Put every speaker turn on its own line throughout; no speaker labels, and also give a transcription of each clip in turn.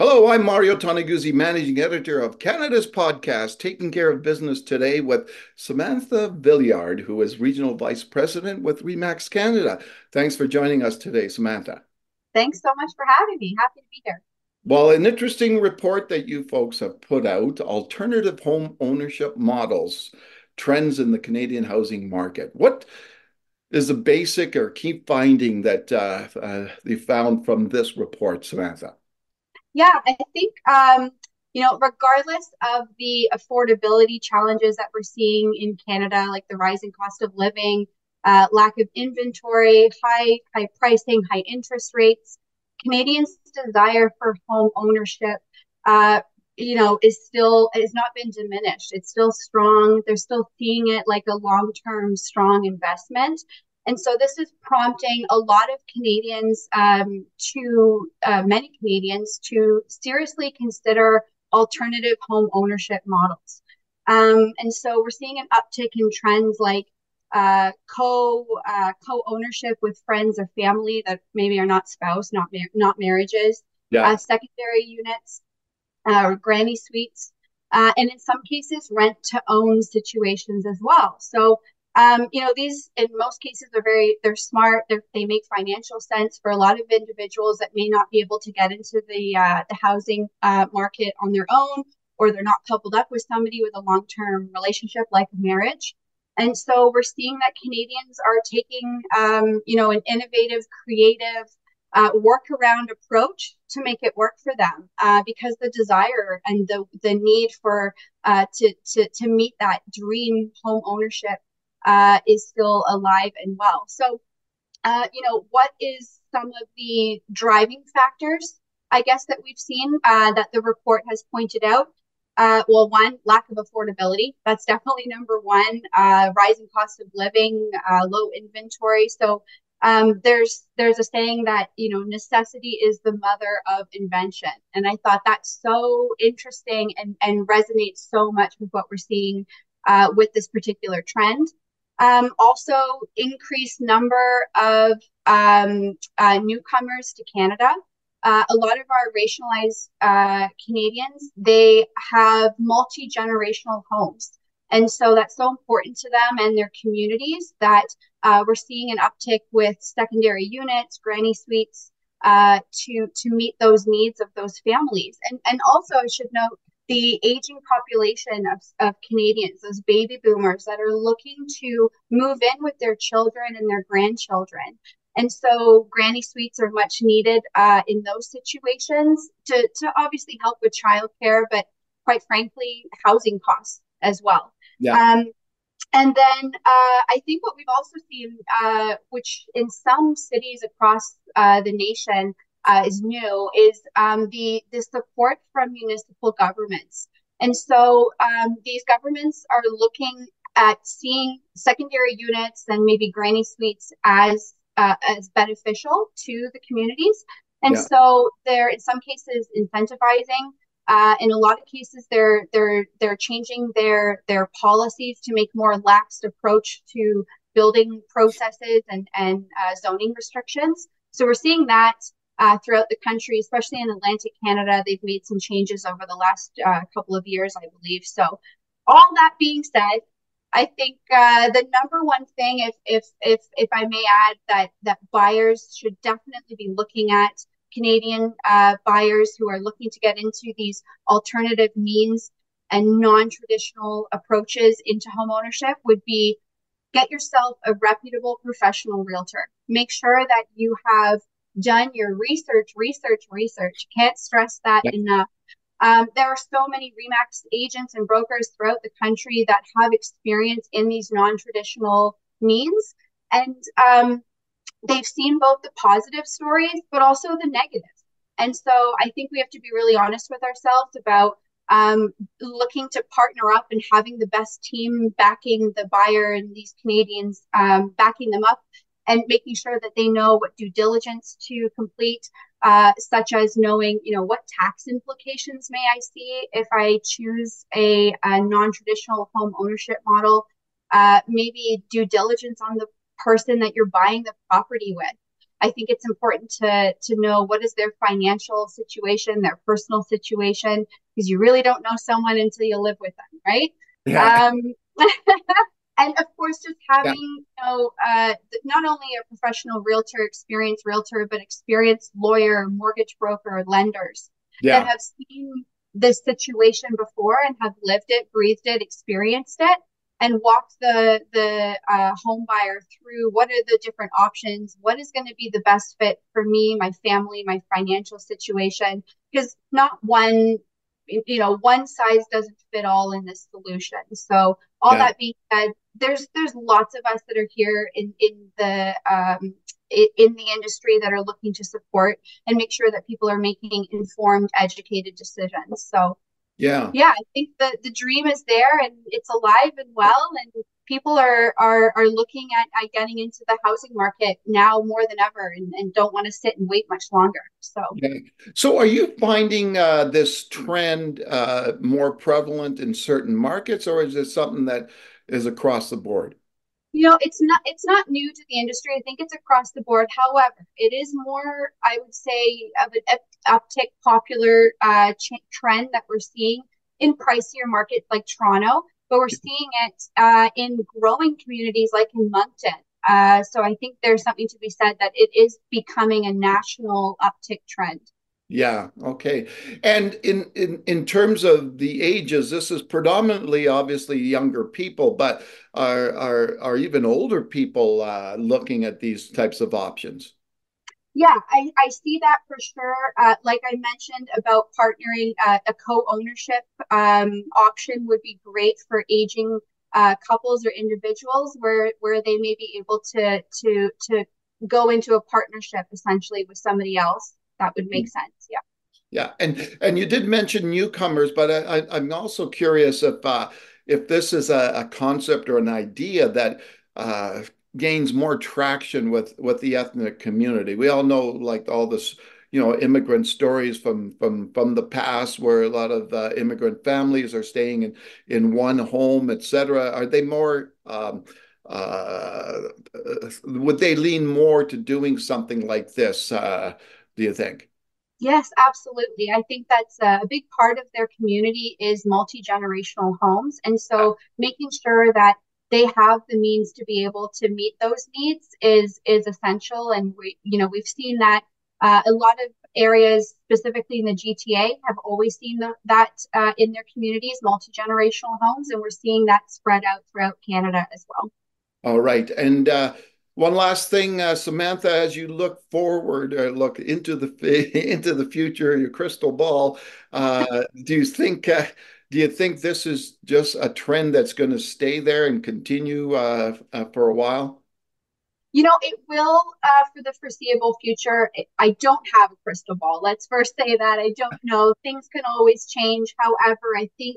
Hello, I'm Mario Toneguzzi, managing editor of Canada's podcast, Taking Care of Business Today, with Samantha Villiard, who is regional vice president with Remax Canada. Thanks for joining us today, Samantha.
Thanks so much for having me. Happy to be here.
Well, an interesting report that you folks have put out alternative home ownership models, trends in the Canadian housing market. What is the basic or key finding that uh, uh, they found from this report, Samantha?
Yeah, I think um, you know, regardless of the affordability challenges that we're seeing in Canada, like the rising cost of living, uh, lack of inventory, high high pricing, high interest rates, Canadians' desire for home ownership, uh, you know, is still has not been diminished. It's still strong. They're still seeing it like a long term strong investment. And so this is prompting a lot of Canadians um, to, uh, many Canadians, to seriously consider alternative home ownership models. Um, and so we're seeing an uptick in trends like uh, co uh, co ownership with friends or family that maybe are not spouse, not mar- not marriages. Yeah. Uh, secondary units, uh, granny suites, uh, and in some cases, rent to own situations as well. So um, you know, these in most cases are very they're smart. They're, they make financial sense for a lot of individuals that may not be able to get into the uh, the housing uh, market on their own, or they're not coupled up with somebody with a long term relationship like marriage. And so we're seeing that Canadians are taking, um, you know, an innovative, creative, uh, workaround approach to make it work for them uh, because the desire and the, the need for uh, to, to, to meet that dream home ownership uh, is still alive and well. So, uh, you know, what is some of the driving factors, I guess, that we've seen uh, that the report has pointed out? Uh, well, one, lack of affordability. That's definitely number one. Uh, rising cost of living, uh, low inventory. So um, there's there's a saying that you know necessity is the mother of invention, and I thought that's so interesting and and resonates so much with what we're seeing uh, with this particular trend. Um, also, increased number of um, uh, newcomers to Canada. Uh, a lot of our racialized uh, Canadians, they have multi-generational homes. And so that's so important to them and their communities that uh, we're seeing an uptick with secondary units, granny suites, uh, to to meet those needs of those families. And and also I should note the aging population of, of Canadians, those baby boomers that are looking to move in with their children and their grandchildren. And so granny suites are much needed uh, in those situations to, to obviously help with childcare, but quite frankly, housing costs as well. Yeah. Um, and then uh, I think what we've also seen, uh, which in some cities across uh, the nation, uh, is new is um, the the support from municipal governments. And so um, these governments are looking at seeing secondary units and maybe granny suites as uh, as beneficial to the communities. And yeah. so they're in some cases incentivizing. Uh, in a lot of cases, they're they're they're changing their their policies to make more lax approach to building processes and and uh, zoning restrictions. So we're seeing that uh, throughout the country, especially in Atlantic Canada. They've made some changes over the last uh, couple of years, I believe. So, all that being said, I think uh, the number one thing, if if if if I may add, that that buyers should definitely be looking at Canadian uh, buyers who are looking to get into these alternative means and non-traditional approaches into home ownership would be get yourself a reputable professional realtor. Make sure that you have done your research, research, research. Can't stress that yep. enough. Um, there are so many REMAX agents and brokers throughout the country that have experience in these non traditional means. And um, they've seen both the positive stories, but also the negative. And so I think we have to be really honest with ourselves about um, looking to partner up and having the best team backing the buyer and these Canadians um, backing them up and making sure that they know what due diligence to complete, uh, such as knowing, you know, what tax implications may I see if I choose a, a non-traditional home ownership model. Uh, maybe due diligence on the person that you're buying the property with. I think it's important to to know what is their financial situation, their personal situation, because you really don't know someone until you live with them, right? Yeah. Um, and of course, just having yeah. you know uh, not only a professional realtor, experienced realtor, but experienced lawyer, mortgage broker, lenders yeah. that have seen this situation before and have lived it, breathed it, experienced it, and walked the the uh, home buyer through what are the different options, what is going to be the best fit for me, my family, my financial situation, because not one you know one size doesn't fit all in this solution so all yeah. that being said there's there's lots of us that are here in in the um, in the industry that are looking to support and make sure that people are making informed, educated decisions. So,
yeah,
yeah, I think the the dream is there and it's alive and well, and people are are are looking at, at getting into the housing market now more than ever, and, and don't want to sit and wait much longer. So,
so are you finding uh, this trend uh, more prevalent in certain markets, or is it something that is across the board?
you know it's not it's not new to the industry. I think it's across the board. However it is more i would say of an uptick popular uh, ch- trend that we're seeing in pricier markets like toronto but we're seeing it uh, in growing communities like in moncton. Uh, so i think there's something to be said that it is becoming a national uptick trend
yeah, okay. And in, in in terms of the ages, this is predominantly obviously younger people, but are are are even older people uh, looking at these types of options?
Yeah, I, I see that for sure. Uh, like I mentioned about partnering, uh, a co-ownership um, option would be great for aging uh, couples or individuals, where where they may be able to to to go into a partnership essentially with somebody else that would make sense. Yeah.
Yeah, and and you did mention newcomers, but I, I, am also curious if uh, if this is a, a, concept or an idea that uh, gains more traction with with the ethnic community. We all know like all this you know immigrant stories from from from the past where a lot of uh, immigrant families are staying in in one home etc are they more um, uh, would they lean more to doing something like this uh, do you think?
Yes, absolutely. I think that's a big part of their community is multi-generational homes. And so making sure that they have the means to be able to meet those needs is is essential. And we, you know, we've seen that uh, a lot of areas, specifically in the GTA, have always seen the, that uh, in their communities, multi-generational homes, and we're seeing that spread out throughout Canada as well.
All right. And uh, one last thing, uh, Samantha, as you look forward, uh, look into the into the future, your crystal ball. Uh, do you think uh, do you think this is just a trend that's going to stay there and continue uh, uh, for a while?
You know, it will for the foreseeable future. I don't have a crystal ball. Let's first say that I don't know. Things can always change. However, I think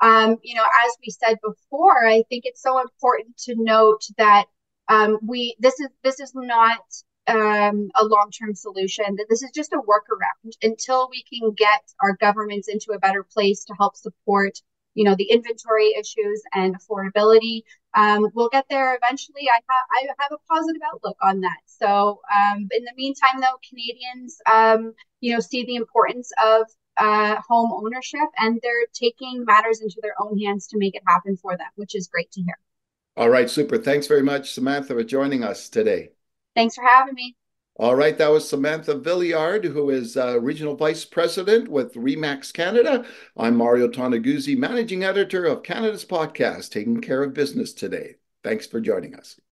um, you know, as we said before, I think it's so important to note that um, we this is this is not um, a long-term solution. That this is just a workaround until we can get our governments into a better place to help support you know the inventory issues and affordability. Um, we'll get there eventually. I have i have a positive outlook on that. So um, in the meantime though canadians um, you know see the importance of uh, home ownership and they're taking matters into their own hands to make it happen for them which is great to hear
all right, super. Thanks very much, Samantha, for joining us today.
Thanks for having me.
All right, that was Samantha Villiard, who is uh, Regional Vice President with REMAX Canada. I'm Mario Toneguzzi, Managing Editor of Canada's podcast, Taking Care of Business Today. Thanks for joining us.